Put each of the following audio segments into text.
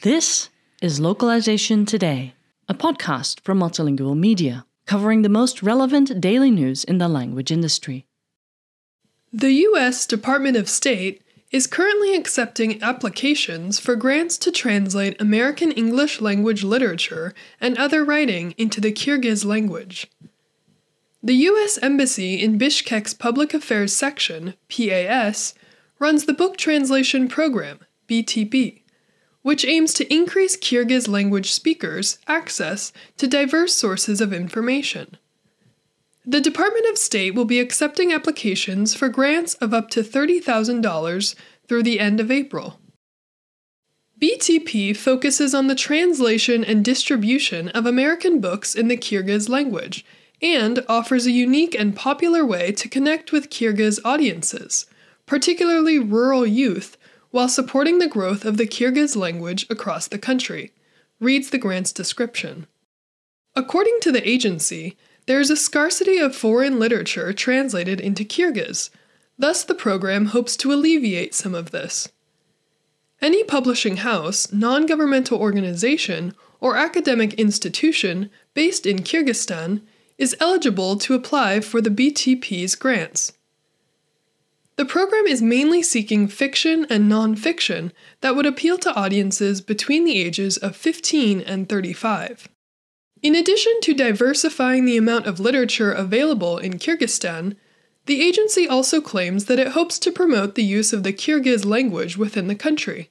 This is Localization Today, a podcast from Multilingual Media, covering the most relevant daily news in the language industry. The U.S. Department of State is currently accepting applications for grants to translate American English language literature and other writing into the Kyrgyz language. The U.S. Embassy in Bishkek's Public Affairs Section, PAS, runs the Book Translation Program, BTP, which aims to increase Kyrgyz language speakers' access to diverse sources of information. The Department of State will be accepting applications for grants of up to $30,000 through the end of April. BTP focuses on the translation and distribution of American books in the Kyrgyz language and offers a unique and popular way to connect with Kyrgyz audiences, particularly rural youth, while supporting the growth of the Kyrgyz language across the country, reads the grant's description. According to the agency, there is a scarcity of foreign literature translated into Kyrgyz, thus, the program hopes to alleviate some of this. Any publishing house, non governmental organization, or academic institution based in Kyrgyzstan is eligible to apply for the BTP's grants. The program is mainly seeking fiction and nonfiction that would appeal to audiences between the ages of 15 and 35. In addition to diversifying the amount of literature available in Kyrgyzstan, the agency also claims that it hopes to promote the use of the Kyrgyz language within the country.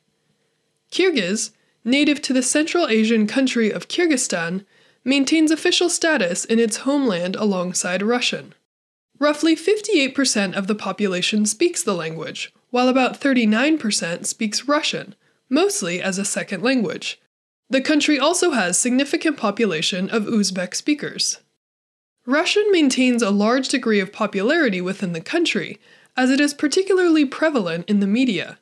Kyrgyz, native to the Central Asian country of Kyrgyzstan, maintains official status in its homeland alongside Russian. Roughly 58% of the population speaks the language, while about 39% speaks Russian, mostly as a second language. The country also has significant population of Uzbek speakers. Russian maintains a large degree of popularity within the country, as it is particularly prevalent in the media.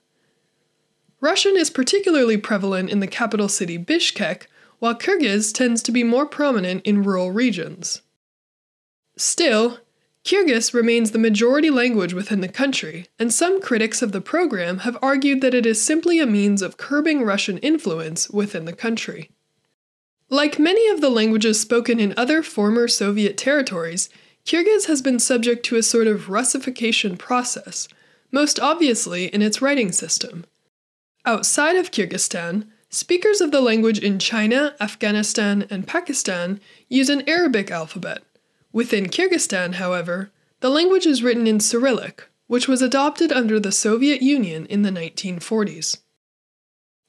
Russian is particularly prevalent in the capital city Bishkek, while Kyrgyz tends to be more prominent in rural regions. Still, Kyrgyz remains the majority language within the country, and some critics of the program have argued that it is simply a means of curbing Russian influence within the country. Like many of the languages spoken in other former Soviet territories, Kyrgyz has been subject to a sort of Russification process, most obviously in its writing system. Outside of Kyrgyzstan, Speakers of the language in China, Afghanistan, and Pakistan use an Arabic alphabet. Within Kyrgyzstan, however, the language is written in Cyrillic, which was adopted under the Soviet Union in the 1940s.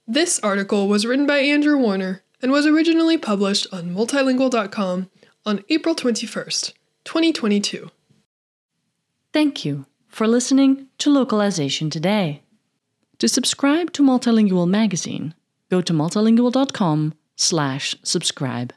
This article was written by Andrew Warner and was originally published on multilingual.com on April 21st, 2022. Thank you for listening to Localization Today. To subscribe to Multilingual Magazine, go to multilingual.com slash subscribe.